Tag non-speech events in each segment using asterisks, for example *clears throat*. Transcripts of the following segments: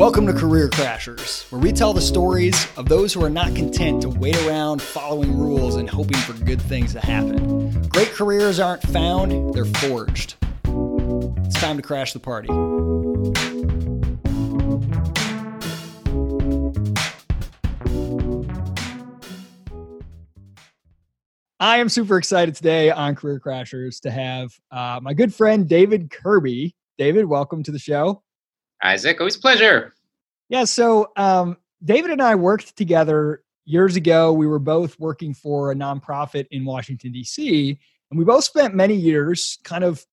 Welcome to Career Crashers, where we tell the stories of those who are not content to wait around following rules and hoping for good things to happen. Great careers aren't found, they're forged. It's time to crash the party. I am super excited today on Career Crashers to have uh, my good friend David Kirby. David, welcome to the show. Isaac, always a pleasure. Yeah, so um, David and I worked together years ago. We were both working for a nonprofit in Washington, D.C., and we both spent many years kind of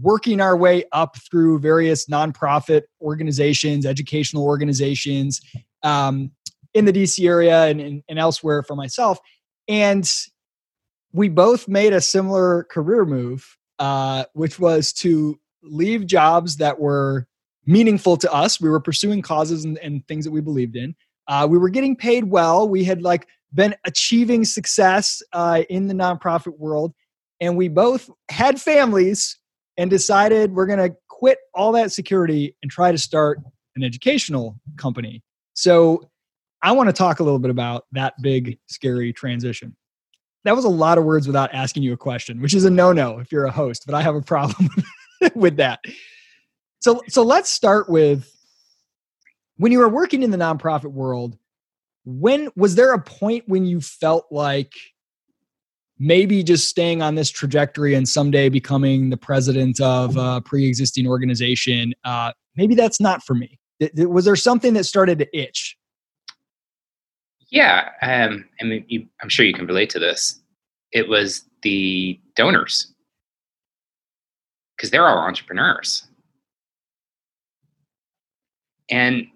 working our way up through various nonprofit organizations, educational organizations um, in the DC area and, and, and elsewhere for myself. And we both made a similar career move, uh, which was to leave jobs that were meaningful to us. We were pursuing causes and, and things that we believed in. Uh, we were getting paid well. We had like been achieving success uh, in the nonprofit world, and we both had families and decided we're going to quit all that security and try to start an educational company. So, I want to talk a little bit about that big, scary transition. That was a lot of words without asking you a question, which is a no no if you're a host, but I have a problem *laughs* with that. So so let's start with when you were working in the nonprofit world, when was there a point when you felt like maybe just staying on this trajectory and someday becoming the president of a pre-existing organization uh, maybe that's not for me? Was there something that started to itch? Yeah um, I mean, you, i'm sure you can relate to this. It was the donors. Because they're all entrepreneurs and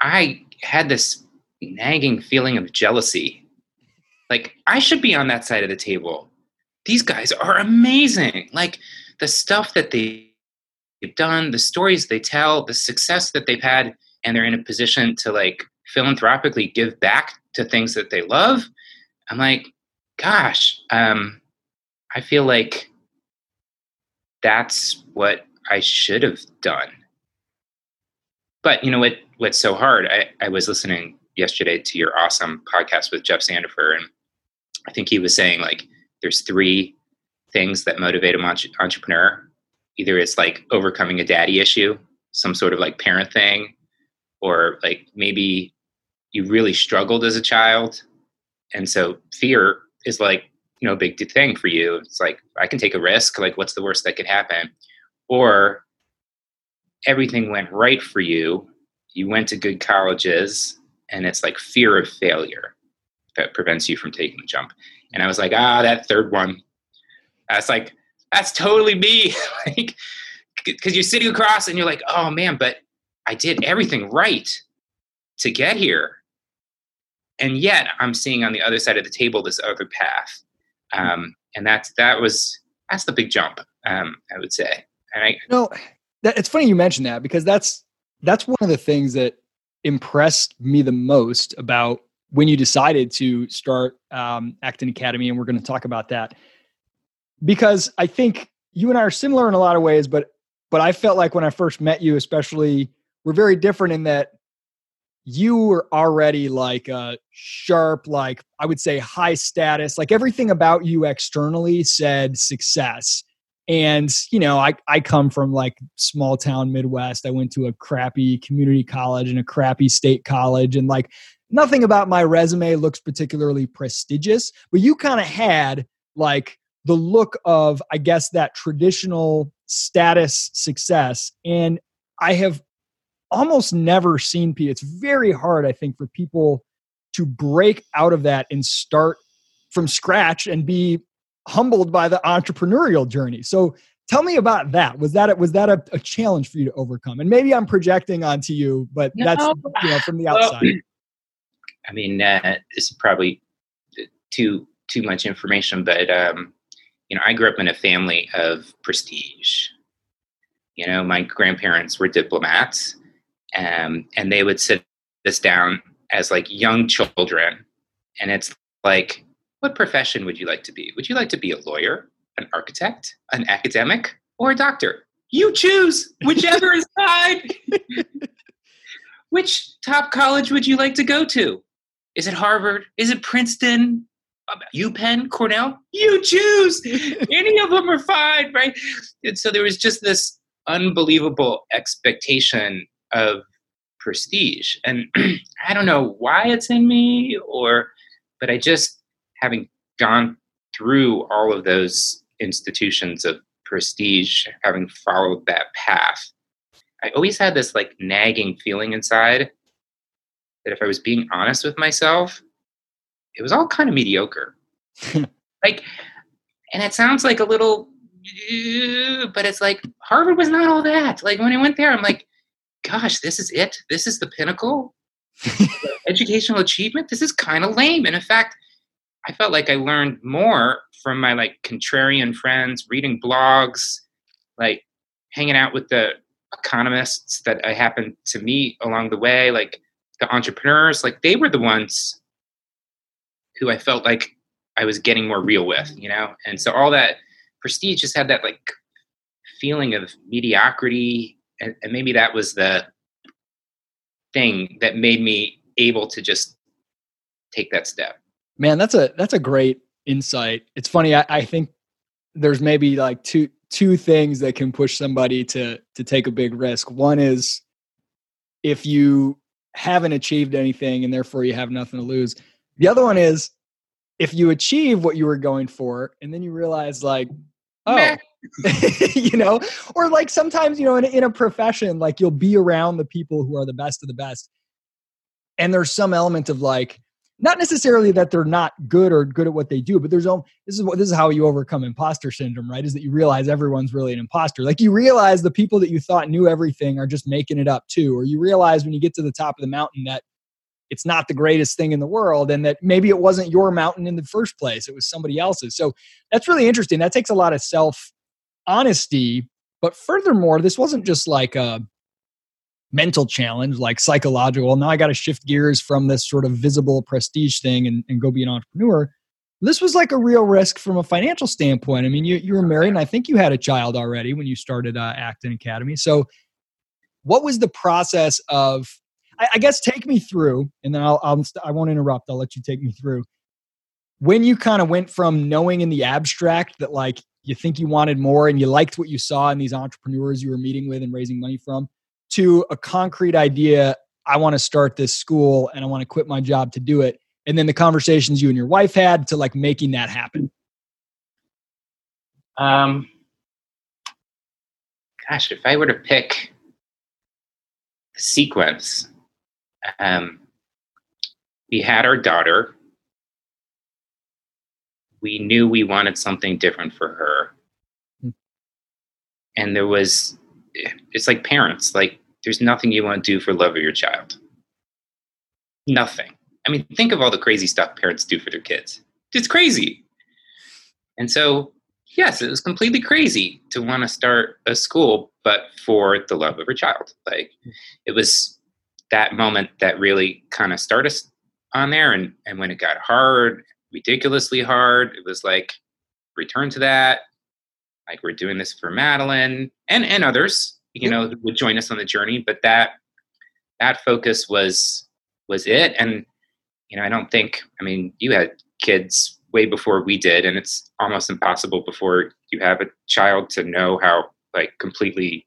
I had this nagging feeling of jealousy. Like, I should be on that side of the table. These guys are amazing. Like, the stuff that they've done, the stories they tell, the success that they've had, and they're in a position to like philanthropically give back to things that they love. I'm like, gosh, um, I feel like that's what I should have done but you know what? What's so hard? I, I was listening yesterday to your awesome podcast with Jeff Sandefer, and I think he was saying like there's three things that motivate an entrepreneur. Either it's like overcoming a daddy issue, some sort of like parent thing, or like maybe you really struggled as a child, and so fear is like you know big thing for you. It's like I can take a risk. Like what's the worst that could happen? Or everything went right for you, you went to good colleges, and it's like fear of failure that prevents you from taking the jump. And I was like, ah, that third one. That's like, that's totally me. *laughs* like, because you're sitting across and you're like, oh man, but I did everything right to get here. And yet I'm seeing on the other side of the table this other path. Um, and that's, that was, that's the big jump, um, I would say. And I, no, that, it's funny you mentioned that because that's that's one of the things that impressed me the most about when you decided to start um, Academy, and we're going to talk about that. Because I think you and I are similar in a lot of ways, but but I felt like when I first met you, especially, we're very different in that you were already like a sharp, like I would say high status, like everything about you externally said success and you know i i come from like small town midwest. I went to a crappy community college and a crappy state college and like nothing about my resume looks particularly prestigious but you kind of had like the look of i guess that traditional status success. And i have almost never seen people it's very hard i think for people to break out of that and start from scratch and be humbled by the entrepreneurial journey. So tell me about that. Was that a, was that a, a challenge for you to overcome? And maybe I'm projecting onto you, but no. that's you know from the outside. Well, *clears throat* I mean, uh, this is probably too too much information, but um, you know, I grew up in a family of prestige. You know, my grandparents were diplomats, um, and they would sit us down as like young children, and it's like what profession would you like to be? Would you like to be a lawyer, an architect, an academic, or a doctor? You choose whichever is *laughs* fine. which top college would you like to go to? Is it Harvard? Is it Princeton? Uh, UPenn, Cornell? You choose. *laughs* Any of them are fine, right? And so there was just this unbelievable expectation of prestige. And *clears throat* I don't know why it's in me or, but I just, having gone through all of those institutions of prestige, having followed that path, I always had this like nagging feeling inside that if I was being honest with myself, it was all kind of mediocre. *laughs* like, and it sounds like a little, but it's like Harvard was not all that. Like when I went there, I'm like, gosh, this is it. This is the pinnacle. *laughs* Educational achievement. This is kind of lame. And in fact, I felt like I learned more from my like contrarian friends, reading blogs, like hanging out with the economists that I happened to meet along the way, like the entrepreneurs, like they were the ones who I felt like I was getting more real with, you know? And so all that prestige just had that like feeling of mediocrity. And, and maybe that was the thing that made me able to just take that step. Man, that's a that's a great insight. It's funny. I, I think there's maybe like two two things that can push somebody to to take a big risk. One is if you haven't achieved anything and therefore you have nothing to lose. The other one is if you achieve what you were going for and then you realize like oh *laughs* you know or like sometimes you know in, in a profession like you'll be around the people who are the best of the best and there's some element of like not necessarily that they're not good or good at what they do, but there's all this is what this is how you overcome imposter syndrome, right? Is that you realize everyone's really an imposter. Like you realize the people that you thought knew everything are just making it up too, or you realize when you get to the top of the mountain that it's not the greatest thing in the world and that maybe it wasn't your mountain in the first place, it was somebody else's. So that's really interesting. That takes a lot of self honesty, but furthermore, this wasn't just like a mental challenge, like psychological. Now I got to shift gears from this sort of visible prestige thing and, and go be an entrepreneur. This was like a real risk from a financial standpoint. I mean, you, you were married and I think you had a child already when you started uh, Acton Academy. So, what was the process of, I, I guess, take me through, and then I'll, I'll, I won't interrupt. I'll let you take me through. When you kind of went from knowing in the abstract that like you think you wanted more and you liked what you saw in these entrepreneurs you were meeting with and raising money from, to a concrete idea I want to start this school and I want to quit my job to do it. And then the conversations you and your wife had to like making that happen. Um, gosh, if I were to pick the sequence, um, we had our daughter. We knew we wanted something different for her. Hmm. And there was it's like parents like there's nothing you want to do for love of your child. Nothing. I mean think of all the crazy stuff parents do for their kids. It's crazy. And so yes it was completely crazy to want to start a school but for the love of her child. Like it was that moment that really kind of started us on there and and when it got hard ridiculously hard it was like return to that. Like we're doing this for Madeline and and others, you know, would join us on the journey. But that that focus was was it. And you know, I don't think. I mean, you had kids way before we did, and it's almost impossible before you have a child to know how like completely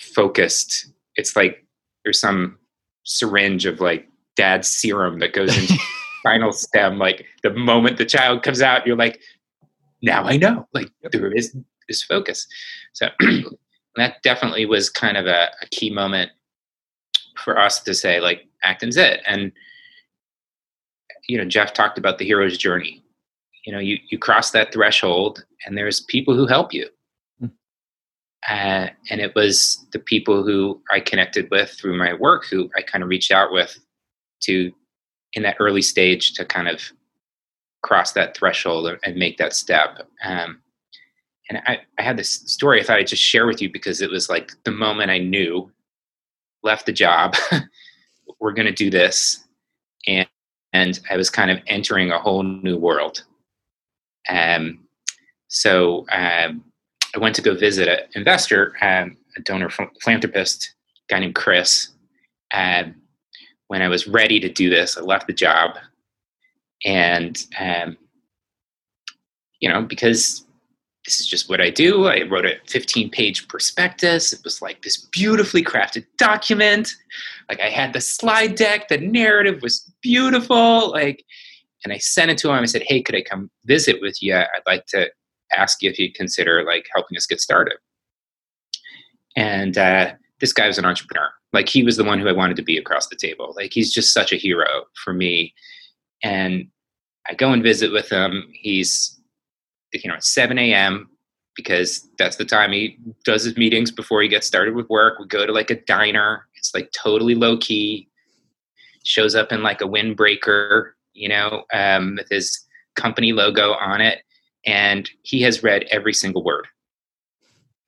focused. It's like there's some syringe of like dad's serum that goes into *laughs* spinal stem. Like the moment the child comes out, you're like, now I know, like there is this focus. So *clears throat* that definitely was kind of a, a, key moment for us to say, like, Acton's it. And, you know, Jeff talked about the hero's journey. You know, you, you cross that threshold and there's people who help you. Hmm. Uh, and it was the people who I connected with through my work who I kind of reached out with to in that early stage to kind of cross that threshold and make that step. Um, and I, I had this story I thought I'd just share with you because it was like the moment I knew, left the job, *laughs* we're going to do this. And, and I was kind of entering a whole new world. Um, so um, I went to go visit an investor, um, a donor philanthropist, guy named Chris. um, when I was ready to do this, I left the job, and um, you know because this is just what I do. I wrote a 15 page prospectus. It was like this beautifully crafted document. Like I had the slide deck, the narrative was beautiful. Like, and I sent it to him. I said, Hey, could I come visit with you? I'd like to ask you if you'd consider like helping us get started. And uh, this guy was an entrepreneur. Like he was the one who I wanted to be across the table. Like he's just such a hero for me. And I go and visit with him. He's you know, at 7 a.m. because that's the time he does his meetings before he gets started with work. We go to like a diner. It's like totally low key. Shows up in like a windbreaker, you know, um, with his company logo on it. And he has read every single word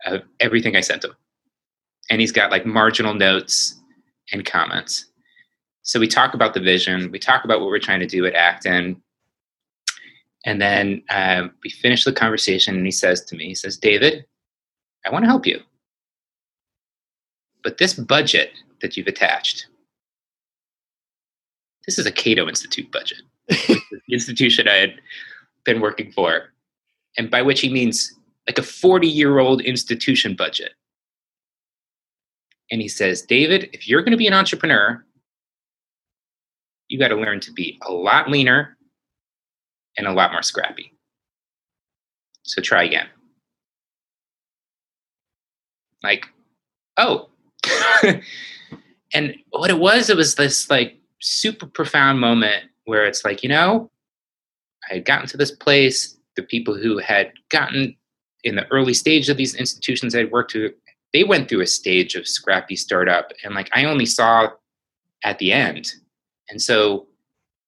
of everything I sent him. And he's got like marginal notes and comments. So we talk about the vision. We talk about what we're trying to do at Acton. And then um, we finish the conversation, and he says to me, he says, David, I want to help you. But this budget that you've attached, this is a Cato Institute budget, the institution I had been working for. And by which he means like a 40 year old institution budget. And he says, David, if you're going to be an entrepreneur, you got to learn to be a lot leaner and a lot more scrappy. So try again. Like, oh. *laughs* and what it was, it was this like super profound moment where it's like, you know, I had gotten to this place, the people who had gotten in the early stage of these institutions I'd worked with, they went through a stage of scrappy startup. And like I only saw at the end. And so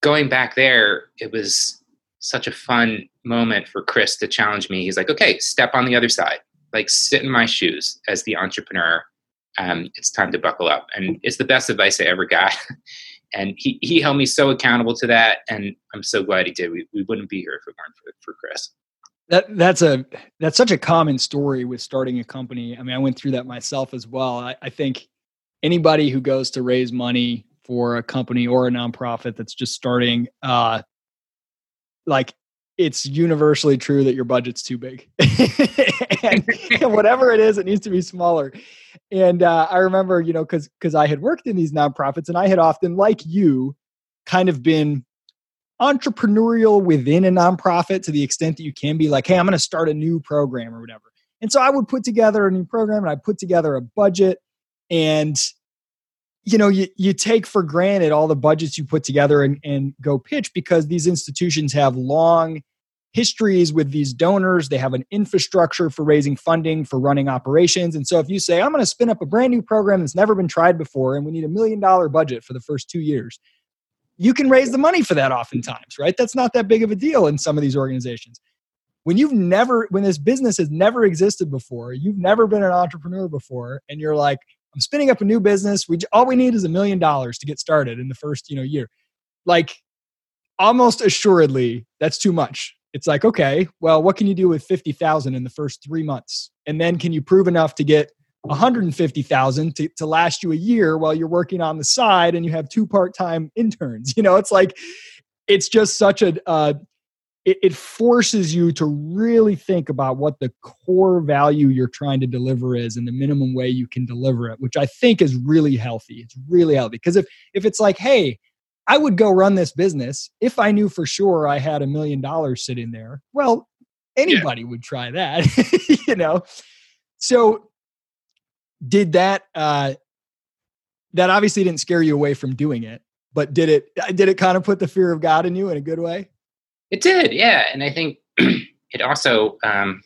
going back there, it was such a fun moment for Chris to challenge me. He's like, okay, step on the other side, like sit in my shoes as the entrepreneur. Um, it's time to buckle up. And it's the best advice I ever got. *laughs* and he, he held me so accountable to that. And I'm so glad he did. We, we wouldn't be here if it weren't for, for Chris. That that's a that's such a common story with starting a company. I mean, I went through that myself as well. I, I think anybody who goes to raise money for a company or a nonprofit that's just starting, uh, like it's universally true that your budget's too big. *laughs* And, *laughs* whatever it is it needs to be smaller. And uh, i remember you know because because i had worked in these nonprofits and i had often like you kind of been entrepreneurial within a nonprofit to the extent that you can be like hey i'm going to start a new program or whatever. And so i would put together a new program and i put together a budget and you know you, you take for granted all the budgets you put together and, and go pitch because these institutions have long histories with these donors. They have an infrastructure for raising funding for running operations. And so if you say i'm going to spin up a brand new program that's never been tried before and we need a million dollar budget for the first two years you can raise the money for that oftentimes right? That's not that big of a deal in some of these organizations. When you've never when this business has never existed before you've never been an entrepreneur before and you're like I'm spinning up a new business. We all we need is a million dollars to get started in the first you know year. Like almost assuredly, that's too much. It's like okay, well, what can you do with fifty thousand in the first three months, and then can you prove enough to get 150,000 to, to last you a year while you're working on the side and you have two part-time *laughs* interns. You know, it's like it's just such a uh, it, it forces you to really think about what the core value you're trying to deliver is and the minimum way you can deliver it, which I think is really healthy. It's really healthy because if if it's like, hey, I would go run this business if I knew for sure I had a million dollars sitting there. Well, anybody yeah. would try that, *laughs* you know. So did that uh that obviously didn't scare you away from doing it, but did it did it kind of put the fear of God in you in a good way? It did, yeah. And I think *clears throat* it also um,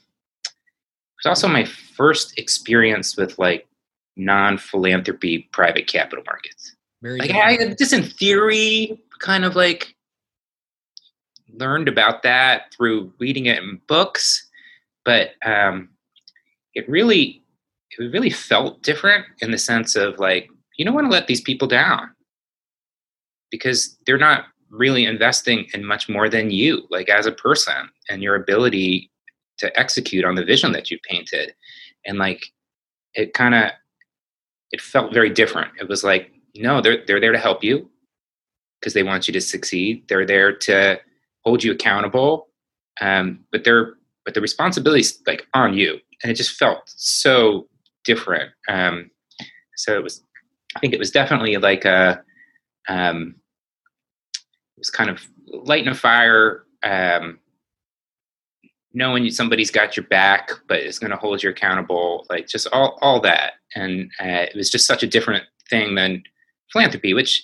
was also my first experience with like non philanthropy private capital markets. Very like I just in theory kind of like learned about that through reading it in books, but um, it really it really felt different in the sense of like you don't want to let these people down because they're not really investing in much more than you, like as a person and your ability to execute on the vision that you painted. And like it kind of it felt very different. It was like no, they're they're there to help you because they want you to succeed. They're there to hold you accountable, um, but they're but the responsibility's like on you, and it just felt so different. Um, so it was, I think it was definitely like a, um, was kind of lighting a fire. Um, knowing somebody's got your back but is going to hold you accountable like just all, all that and uh, it was just such a different thing than philanthropy which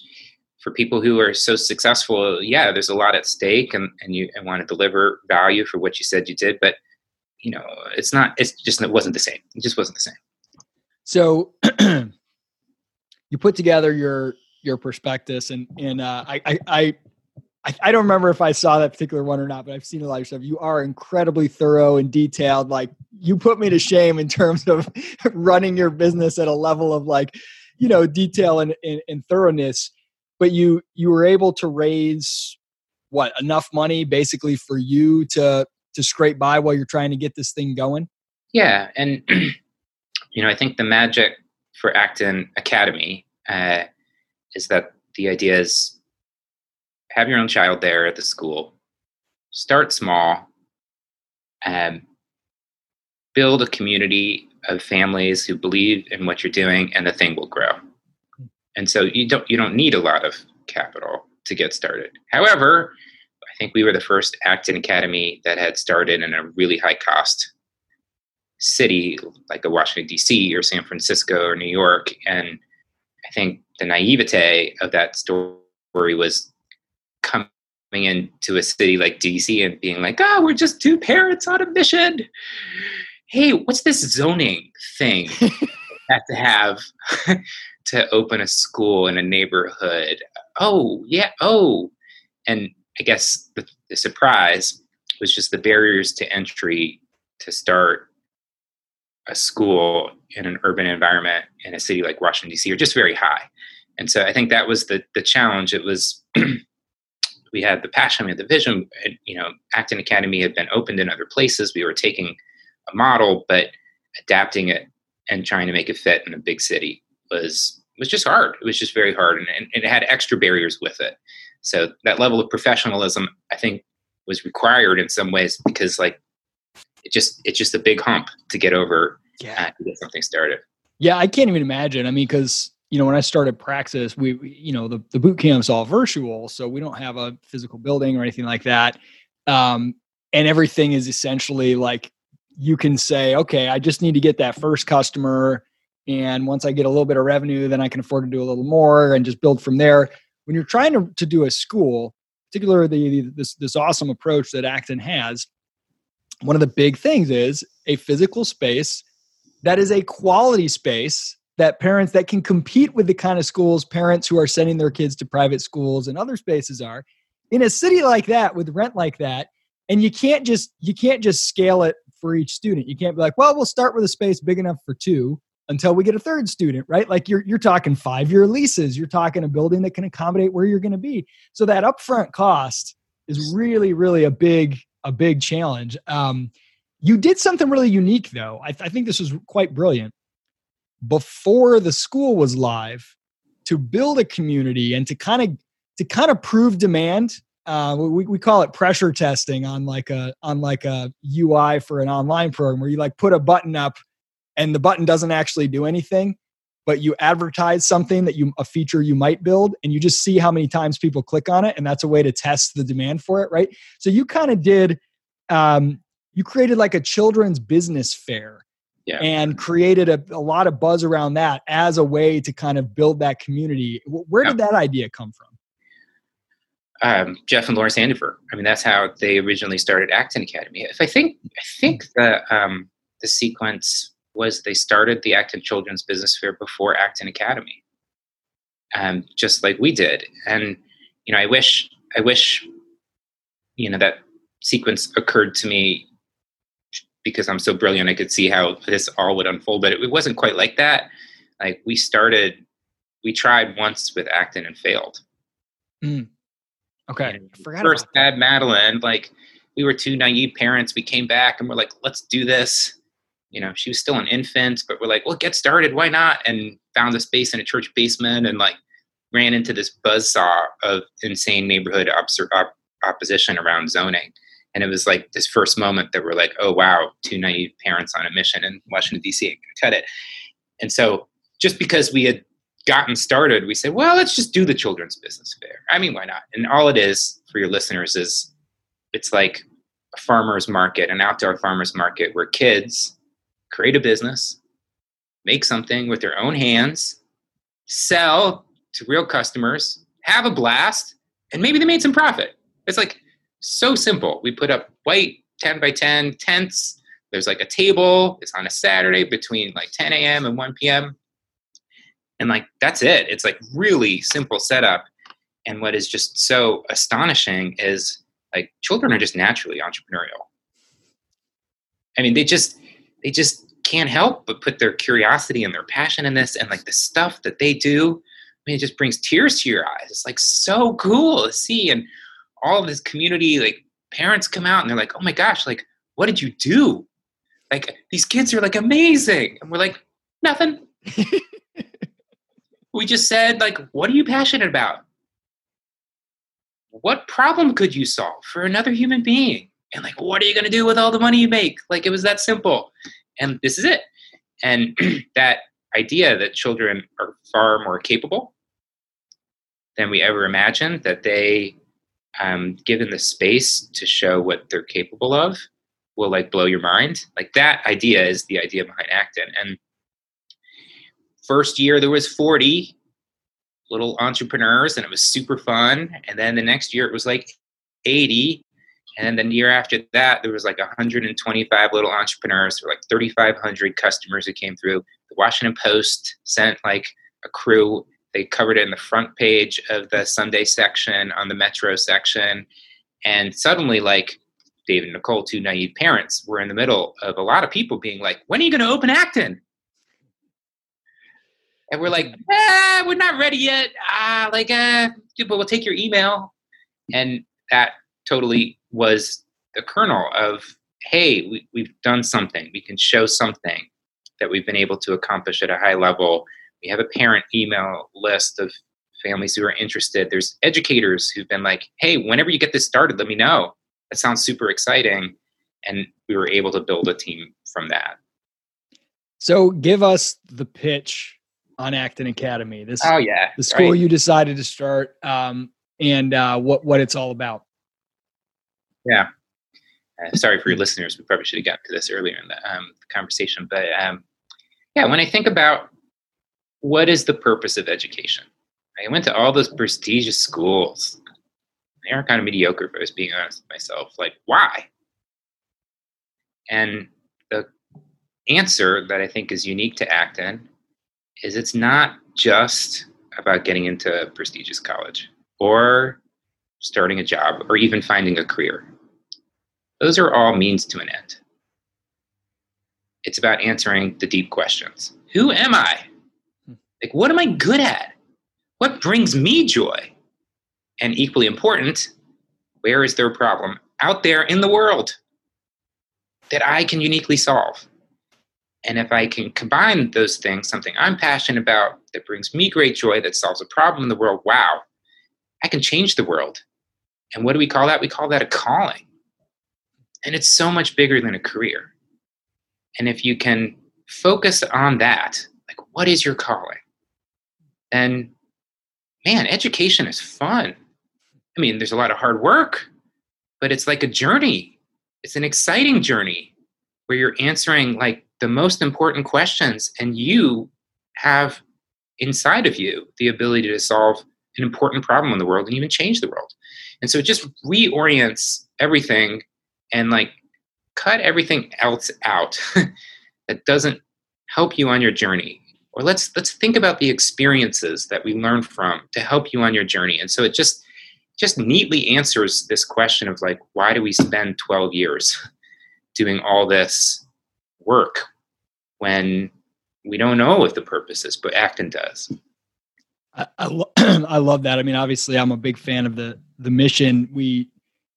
for people who are so successful yeah there's a lot at stake and, and you and want to deliver value for what you said you did but you know it's not it's just it wasn't the same it just wasn't the same so *clears throat* you put together your your prospectus and and uh, I, I, I I, I don't remember if I saw that particular one or not, but I've seen a lot of stuff. You are incredibly thorough and detailed. Like you put me to shame in terms of *laughs* running your business at a level of like, you know, detail and, and, and thoroughness. But you you were able to raise what enough money basically for you to to scrape by while you're trying to get this thing going. Yeah, and *clears throat* you know, I think the magic for Acton Academy uh, is that the idea is have your own child there at the school. Start small. and build a community of families who believe in what you're doing, and the thing will grow. And so you don't you don't need a lot of capital to get started. However, I think we were the first Acton Academy that had started in a really high cost city like a Washington D.C. or San Francisco or New York, and I think the naivete of that story was coming into a city like DC and being like, oh, we're just two parents on a mission. Hey, what's this zoning thing *laughs* have to have *laughs* to open a school in a neighborhood? Oh, yeah. Oh, and I guess the, the surprise was just the barriers to entry to start a school in an urban environment in a city like Washington D.C. are just very high, and so I think that was the the challenge. It was *clears throat* we had the passion, we had the vision. You know, Acton Academy had been opened in other places. We were taking a model, but adapting it and trying to make it fit in a big city was was just hard. It was just very hard, and, and it had extra barriers with it. So that level of professionalism, I think, was required in some ways because, like, it just it's just a big hump to get over yeah. Uh, to get something started. Yeah, I can't even imagine. I mean, because you know, when I started Praxis, we, you know, the, the boot camp's all virtual, so we don't have a physical building or anything like that. Um, and everything is essentially like you can say, okay, I just need to get that first customer. And once I get a little bit of revenue, then I can afford to do a little more and just build from there. When you're trying to, to do a school, particularly the, this, this awesome approach that Acton has, one of the big things is a physical space that is a quality space that parents that can compete with the kind of schools parents who are sending their kids to private schools and other spaces are. In a city like that with rent like that and you can't just you can't just scale it for each student. You can't be like well we'll start with a space big enough for two until we get a third student right? Like you're you're talking 5 year leases. You're talking a building that can accommodate where you're going to be. So that upfront cost is really really a big a big challenge. Um, you did something really unique though. I, th- I think this was quite brilliant before the school was live to build a community and to kind of to kind of prove demand. Uh, we, we call it pressure testing on like a on like a ui for an online program where you like put a button up and the button doesn't actually do anything but you advertise something that you a feature you might build and you just see how many times people click on it and that's a way to test the demand for it right? So you kind of did um, you created like a children's business fair yeah. and created a, a, lot of buzz around that as a way to kind of build that community. Where did that idea come from? Um, Jeff and Laura Sandefer. I mean, that's how they originally started Acton Academy. If I think, I think the um, the sequence was they started the Acton Children's Business Fair before Acton Academy, um, just like we did. And you know, I wish, I wish, you know, that sequence occurred to me because I'm so brilliant, I could see how this all would unfold. But it, it wasn't quite like that. Like we started, we tried once with Acton and failed. Mm. Okay, first had Madeline. Like we were two naive parents. We came back and we're like, let's do this. You know, she was still an infant, but we're like, well, get started. Why not? And found a space in a church basement and like ran into this buzz saw of insane neighborhood op- opposition around zoning. And it was like this first moment that we're like, oh, wow, two naive parents on a mission in Washington, D.C. cut it. And so just because we had gotten started, we said, well, let's just do the children's business fair. I mean, why not? And all it is for your listeners is it's like a farmer's market, an outdoor farmer's market where kids create a business, make something with their own hands, sell to real customers, have a blast, and maybe they made some profit. It's like so simple. We put up white 10 by 10 tents. There's like a table. It's on a Saturday between like 10 a.m. and 1 p.m. And like that's it. It's like really simple setup. And what is just so astonishing is like children are just naturally entrepreneurial. I mean, they just they just can't help but put their curiosity and their passion in this and like the stuff that they do I mean, it just brings tears to your eyes it's like so cool to see and all of this community like parents come out and they're like oh my gosh like what did you do? Like these kids are like amazing. And we're like nothing. *laughs* We just said like what are you passionate about? What problem could you solve for another human being? And like what are you going to do with all the money you make? Like it was that simple. And this is it. And *clears throat* that idea that children are far more capable than we ever imagined, that they, um, given the space to show what they're capable of, will like blow your mind. Like that idea is the idea behind Acton. And first year there was 40 little entrepreneurs and it was super fun. And then the next year it was like 80 and then the year after that, there was like 125 little entrepreneurs. There were like 3,500 customers who came through. The Washington Post sent like a crew. They covered it in the front page of the Sunday section, on the Metro section. And suddenly, like David and Nicole, two naive parents, were in the middle of a lot of people being like, when are you going to open Acton? And we're like, ah, we're not ready yet. Ah, like, uh, but we'll take your email. And that totally was the kernel of hey we, we've done something we can show something that we've been able to accomplish at a high level we have a parent email list of families who are interested there's educators who've been like hey whenever you get this started let me know that sounds super exciting and we were able to build a team from that so give us the pitch on acton academy this oh yeah the school right. you decided to start um, and uh, what what it's all about yeah. Uh, sorry for your listeners. We probably should have gotten to this earlier in the um, conversation. But um, yeah, when I think about what is the purpose of education, I went to all those prestigious schools. They are kind of mediocre, if I was being honest with myself. Like, why? And the answer that I think is unique to Acton is it's not just about getting into a prestigious college or starting a job or even finding a career. Those are all means to an end. It's about answering the deep questions. Who am I? Like, what am I good at? What brings me joy? And equally important, where is there a problem out there in the world that I can uniquely solve? And if I can combine those things, something I'm passionate about that brings me great joy, that solves a problem in the world, wow, I can change the world. And what do we call that? We call that a calling. And it's so much bigger than a career. And if you can focus on that, like what is your calling? Then, man, education is fun. I mean, there's a lot of hard work, but it's like a journey. It's an exciting journey where you're answering like the most important questions and you have inside of you the ability to solve an important problem in the world and even change the world. And so it just reorients everything and like cut everything else out *laughs* that doesn't help you on your journey. Or let's let's think about the experiences that we learn from to help you on your journey. And so it just just neatly answers this question of like why do we spend 12 years *laughs* doing all this work when we don't know what the purpose is, but Acton does. I, I, lo- *clears throat* I, love that. I mean, obviously, I'm a big fan of the the mission. We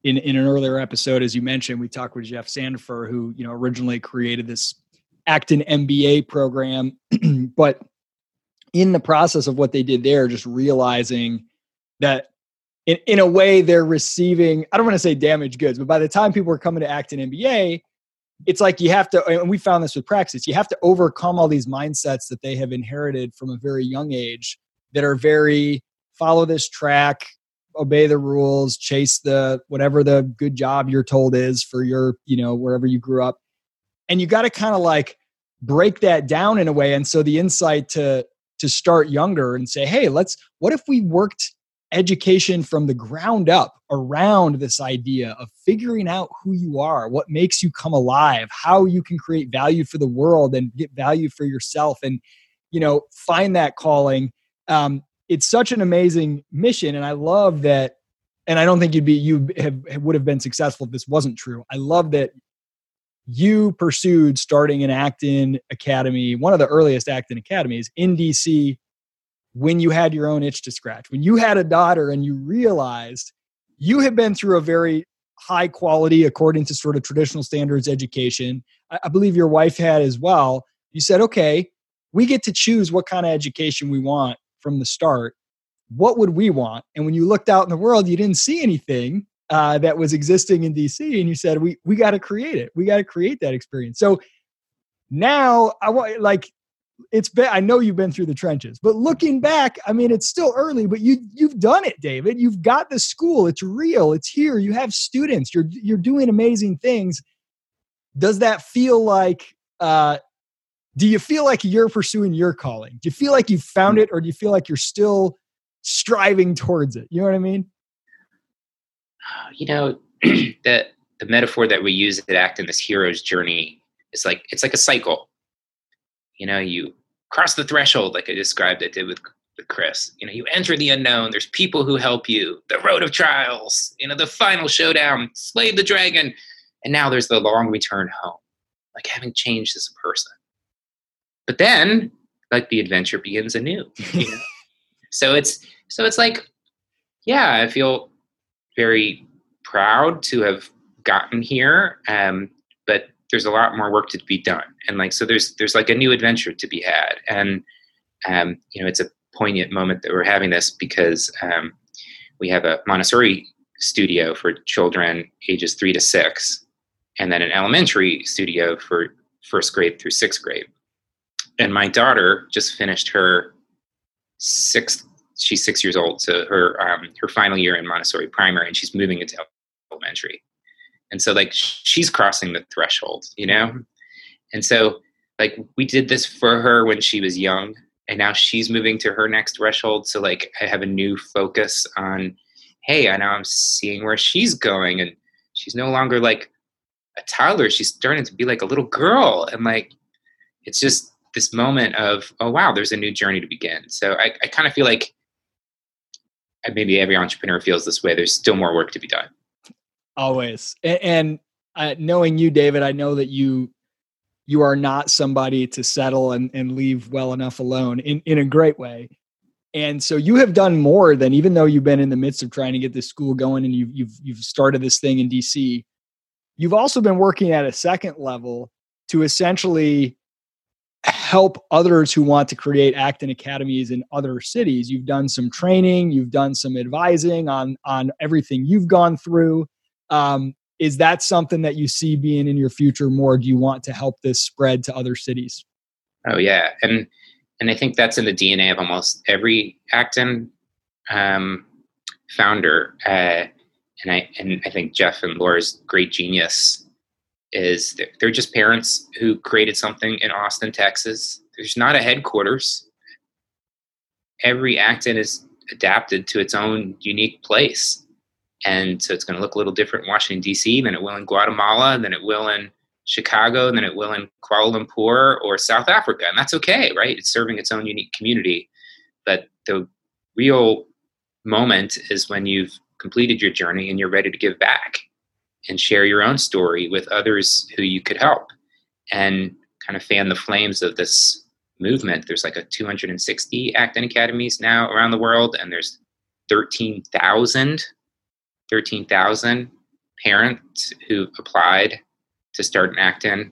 in in an earlier episode, as you mentioned, we talked with Jeff Sandefer, who you know originally created this Acton MBA program. *clears throat* but in the process of what they did there, just realizing that in, in a way they're receiving, I don't want to say damaged goods, but by the time people are coming to Acton MBA, it's like you have to, and we found this with Praxis, you have to overcome all these mindsets that they have inherited from a very young age that are very follow this track, obey the rules, chase the whatever the good job you're told is for your, you know, wherever you grew up. And you got to kind of like break that down in a way. And so the insight to to start younger and say, hey, let's what if we worked education from the ground up around this idea of figuring out who you are, what makes you come alive, how you can create value for the world and get value for yourself and you know, find that calling. Um, it's such an amazing mission and I love that and I don't think you'd be you have, would have been successful if this wasn't true. I love that you pursued starting an Acton Academy, one of the earliest Acton Academies in DC when you had your own itch to scratch, when you had a daughter and you realized you had been through a very high quality, according to sort of traditional standards, education. I, I believe your wife had as well. You said, okay, we get to choose what kind of education we want from the start. What would we want? And when you looked out in the world, you didn't see anything uh, that was existing in DC, and you said, we we got to create it. We got to create that experience. So now I want like it's been i know you've been through the trenches but looking back i mean it's still early but you you've done it david. You've got the school. It's real. It's here. You have students. You're you're doing amazing things. Does that feel like uh do you feel like you're pursuing your calling? Do you feel like you found it or do you feel like you're still striving towards it? You know what i mean Uh, you know *clears throat* the the metaphor that we use at act in this hero's journey is like it's like a cycle. You know you cross the threshold like i described it did with with chris. You know you enter the unknown. There's people who help you. The road of trials. You know the final showdown. Slay the dragon. And now there's the long return home. Like having changed as a person. But then like the adventure begins anew you know? *laughs* so it's so it's like yeah i feel very proud to have gotten here um, but there's a lot more work to be done. And like so there's there's like a new adventure to be had. And um, you know it's a poignant moment that we're having this because um, we have a montessori studio for children ages three to six and then an elementary studio for first grade through sixth grade. And my daughter just finished her sixth she's six years old so her um, her final year in montessori primary and she's moving into elementary. And so like she's crossing the threshold you know? And so like we did this for her when she was young and now she's moving to her next threshold. So like i have a new focus on hey i know i'm seeing where she's going and she's no longer like a toddler. She's starting to be like a little girl. And like it's just this moment of oh wow there's a new journey to begin. So i, I kind of feel like maybe every entrepreneur feels this way there's still more work to be done. Always. And, uh, knowing you david i know that you you are not somebody to settle and, and leave well enough alone in, in a great way. And so you have done more than even though you've been in the midst of trying to get this school going and you've you've, you've started this thing in dc you've also been working at a second level to essentially help others who want to create Acton academies in other cities. You've done some training, you've done some advising on on everything you've gone through. Um, is that something that you see being in your future more? Do you want to help this spread to other cities? Oh yeah, and and I think that's in the DNA of almost every Acton um, founder. Uh, and I and I think Jeff and Laura's great genius is they're, just parents who created something in Austin, Texas. There's not a headquarters. Every Acton is adapted to its own unique place. And so it's going to look a little different in Washington, D.C. than it will in Guatemala, than it will in Chicago, than it will in Kuala Lumpur or South Africa. And that's okay, right? It's serving its own unique community. But the real moment is when you've completed your journey and you're ready to give back and share your own story with others who you could help and kind of fan the flames of this movement. There's like a 260 Acton academies now around the world, and there's 13,000 13,000 parents who applied to start an Acton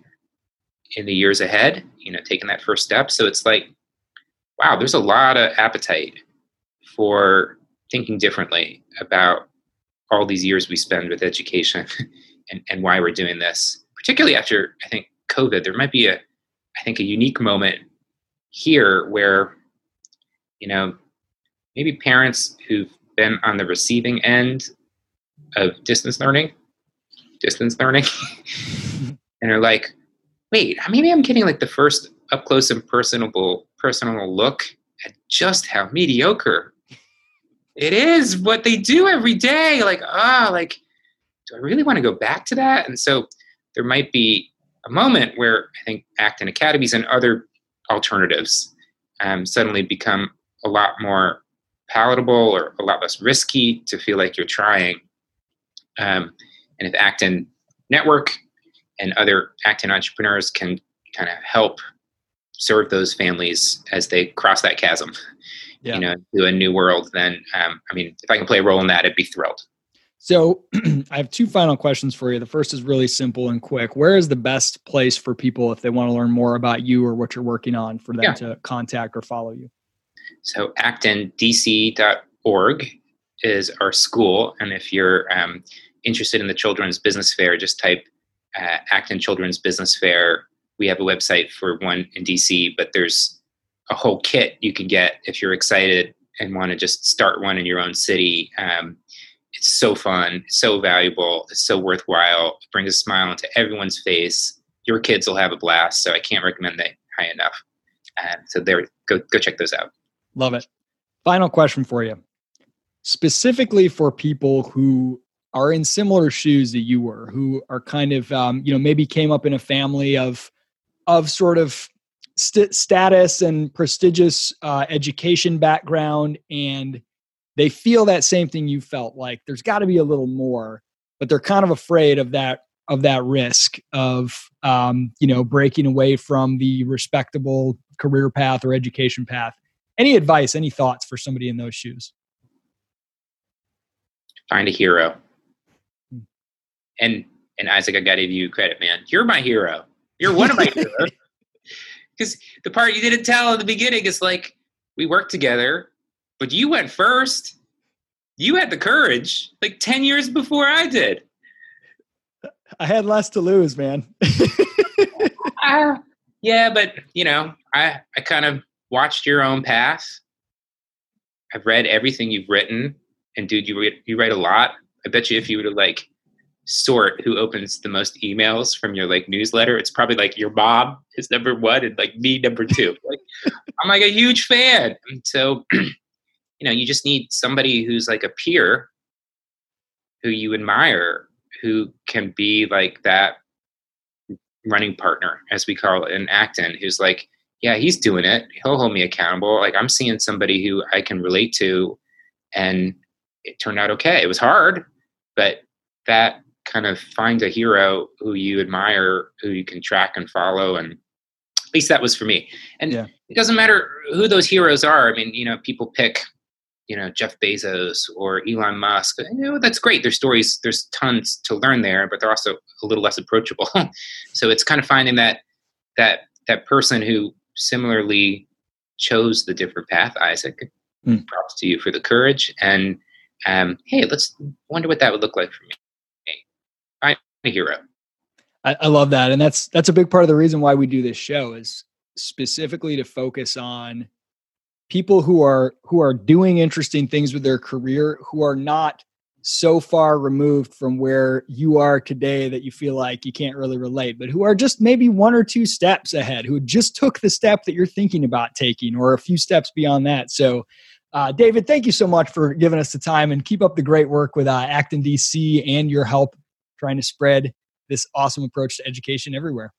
in the years ahead, you know, taking that first step. So it's like, wow, there's a lot of appetite for thinking differently about all these years we spend with education *laughs* and, and why we're doing this. Particularly after I think COVID, there might be a I think a unique moment here where you know maybe parents who've been on the receiving end of distance learning, distance learning, *laughs* and are like, wait, maybe I'm getting like the first up close and personable personal look at just how mediocre it is what they do every day. Like, ah, oh, like, do I really want to go back to that? And so there might be a moment where I think Acton Academies and other alternatives um, suddenly become a lot more palatable or a lot less risky to feel like you're trying. Um, and if Acton Network and other Acton entrepreneurs can kind of help serve those families as they cross that chasm, yeah. you know, to a new world, then um, I mean, if I can play a role in that, I'd be thrilled. So *clears throat* I have two final questions for you. The first is really simple and quick. Where is the best place for people if they want to learn more about you or what you're working on for them yeah. to contact or follow you? So actondc.org is our school. And if you're um, interested in the Children's Business Fair, just type uh, Acton Children's Business Fair. We have a website for one in DC, but there's a whole kit you can get if you're excited and want to just start one in your own city. Um, it's so fun, so valuable, it's so worthwhile. It brings a smile into everyone's face. Your kids will have a blast. So I can't recommend that high enough. Uh, so there, go go check those out. Love it. Final question for you, specifically for people who are in similar shoes that you were, who are kind of um, you know maybe came up in a family of of sort of st- status and prestigious uh, education background and they feel that same thing you felt like there's got to be a little more but they're kind of afraid of that of that risk of um, you know breaking away from the respectable career path or education path. Any advice any thoughts for somebody in those shoes? Find a hero. Hmm. and and isaac i gotta give you credit man. You're my hero. You're one of my *laughs* heroes because the part you didn't tell in the beginning is like we worked together but you went first. You had the courage like 10 years before I did. I had less to lose, man. uh, *laughs* yeah, but you know, I I kind of watched your own path. I've read everything you've written, and dude, you read, you write a lot. I bet you if you were to like sort who opens the most emails from your like newsletter, it's probably like your mom is number one and like me number two. *laughs* Like I'm like a huge fan, and so *clears throat* you know you just need somebody who's like a peer who you admire who can be like that running partner as we call it in acton who's like yeah he's doing it. He'll hold me accountable. Like i'm seeing somebody who i can relate to. And it turned out okay. It was hard but that kind of find a hero who you admire who you can track and follow and at least that was for me and yeah. it doesn't matter who those heroes are i mean you know people pick you know Jeff Bezos or Elon Musk. You know, that's great. There's stories. There's tons to learn there, but they're also a little less approachable. *laughs* so it's kind of finding that that that person who similarly chose the different path. Isaac, mm. props to you for the courage. And um, hey, let's wonder what that would look like for me. A hero. I, I love that, and that's that's a big part of the reason why we do this show is specifically to focus on people who are who are doing interesting things with their career who are not so far removed from where you are today that you feel like you can't really relate, but who are just maybe one or two steps ahead, who just took the step that you're thinking about taking, or a few steps beyond that. So, uh, David, thank you so much for giving us the time and keep up the great work with uh, Acton DC and your help trying to spread this awesome approach to education everywhere.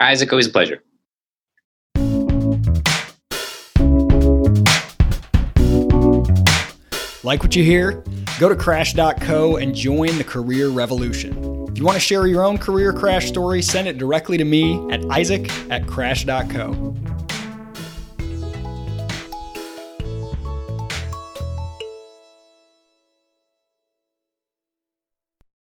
Isaac, always a pleasure. Like what you hear? Go to crash.co and join the career revolution. If you want to share your own career crash story, send it directly to me at isaac at crash.co.